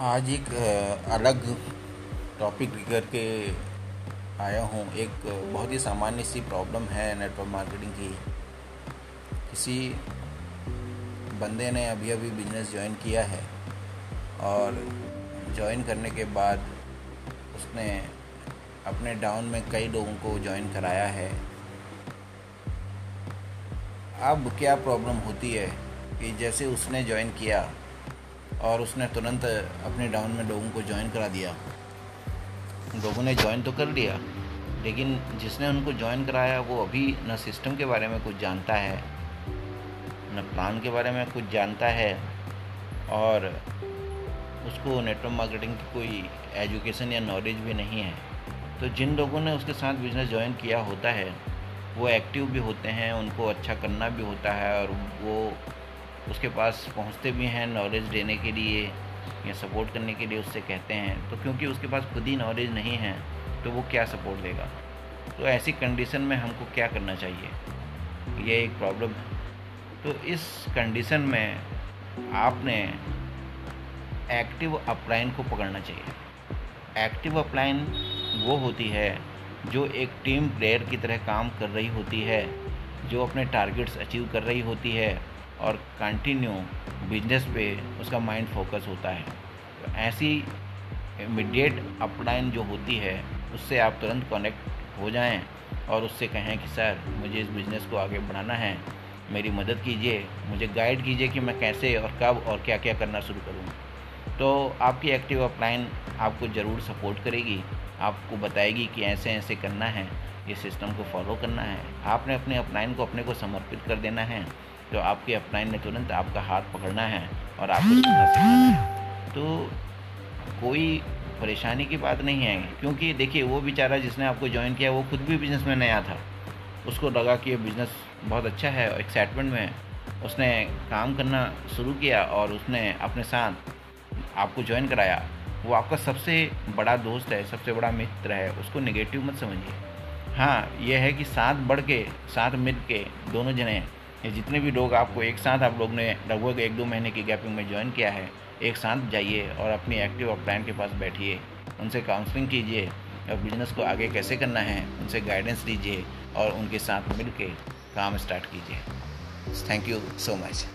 आज एक अलग टॉपिक लेकर के आया हूँ। एक बहुत ही सामान्य सी प्रॉब्लम है नेटवर्क मार्केटिंग की। किसी बंदे ने अभी अभी बिज़नेस ज्वाइन किया है और ज्वाइन करने के बाद उसने अपने डाउन में कई लोगों को ज्वाइन कराया है। अब क्या प्रॉब्लम होती है कि जैसे उसने ज्वाइन किया और उसने तुरंत अपने डाउन में लोगों को ज्वाइन करा दिया। लोगों ने ज्वाइन तो कर लिया, लेकिन जिसने उनको ज्वाइन कराया, वो अभी न सिस्टम के बारे में कुछ जानता है, न प्लान के बारे में कुछ जानता है और उसको नेटवर्क मार्केटिंग की कोई एजुकेशन या नॉलेज भी नहीं है। तो जिन लोगों ने उसके साथ बिज़नेस ज्वाइन किया होता है, वो एक्टिव भी होते हैं, उनको अच्छा करना भी होता है और वो उसके पास पहुँचते भी हैं नॉलेज देने के लिए या सपोर्ट करने के लिए उससे कहते हैं। तो क्योंकि उसके पास खुद ही नॉलेज नहीं है तो वो क्या सपोर्ट देगा? तो ऐसी कंडीशन में हमको क्या करना चाहिए? ये एक प्रॉब्लम है। तो इस कंडीशन में आपने एक्टिव अपलाइन को पकड़ना चाहिए। एक्टिव अपलाइन वो होती है जो एक टीम प्लेयर की तरह काम कर रही होती है, जो अपने टारगेट्स अचीव कर रही होती है। और कंटिन्यू बिज़नेस पे उसका माइंड फोकस होता है। तो ऐसी इमिडिएट अपलाइन जो होती है, उससे आप तुरंत कनेक्ट हो जाएँ और उससे कहें कि, सर, मुझे इस बिज़नेस को आगे बढ़ाना है। मेरी मदद कीजिए, मुझे गाइड कीजिए कि मैं कैसे और कब और क्या क्या करना शुरू करूँ। तो आपकी एक्टिव अपलाइन आपको ज़रूर सपोर्ट करेगी। आपको बताएगी कि ऐसे ऐसे करना है, ये सिस्टम को फॉलो करना है। आपने अपने अपलाइन को अपने को समर्पित कर देना है। तो आपके अपलाइन ने तुरंत आपका हाथ पकड़ना है और आपको सिखाना है। तो कोई परेशानी की बात नहीं है, क्योंकि देखिए, वो बेचारा जिसने आपको ज्वाइन किया, वो खुद भी बिज़नेस में नया था। उसको लगा कि ये बिज़नेस बहुत अच्छा है और एक्साइटमेंट में उसने काम करना शुरू किया और उसने अपने साथ आपको ज्वाइन कराया। वो आपका सबसे बड़ा दोस्त है, सबसे बड़ा मित्र है, उसको नेगेटिव मत समझिए। हाँ यह है कि साथ बढ़ के, साथ मिल के दोनों जने ये जितने भी लोग आपको एक साथ आप लोग ने लगभग एक दो महीने की गैपिंग में ज्वाइन किया है, एक साथ जाइए और अपनी एक्टिव और प्लान के पास बैठिए। उनसे काउंसलिंग कीजिए और बिज़नेस को आगे कैसे करना है, उनसे गाइडेंस दीजिए और उनके साथ मिलकर काम स्टार्ट कीजिए। Thank you so much